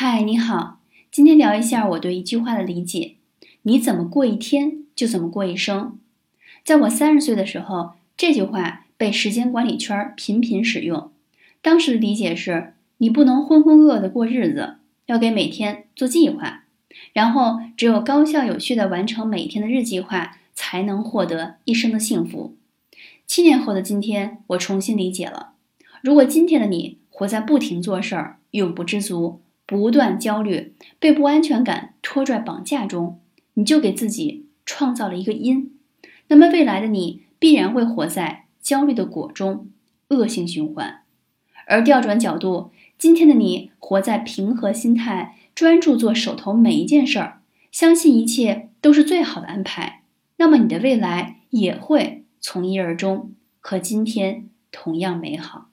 嗨，你好，今天聊一下我对一句话的理解：你怎么过一天，就怎么过一生。在我三十岁的时候，这句话被时间管理圈频频使用。当时的理解是：你不能浑浑噩噩的过日子，要给每天做计划，然后只有高效有序的完成每天的日计划，才能获得一生的幸福。七年后的今天，我重新理解了：如果今天的你活在不停做事儿、永不知足。不断焦虑，被不安全感拖拽绑架中，你就给自己创造了一个因。那么未来的你必然会活在焦虑的果中，恶性循环。而调转角度，今天的你活在平和心态，专注做手头每一件事儿，相信一切都是最好的安排。那么你的未来也会从一而终，和今天同样美好。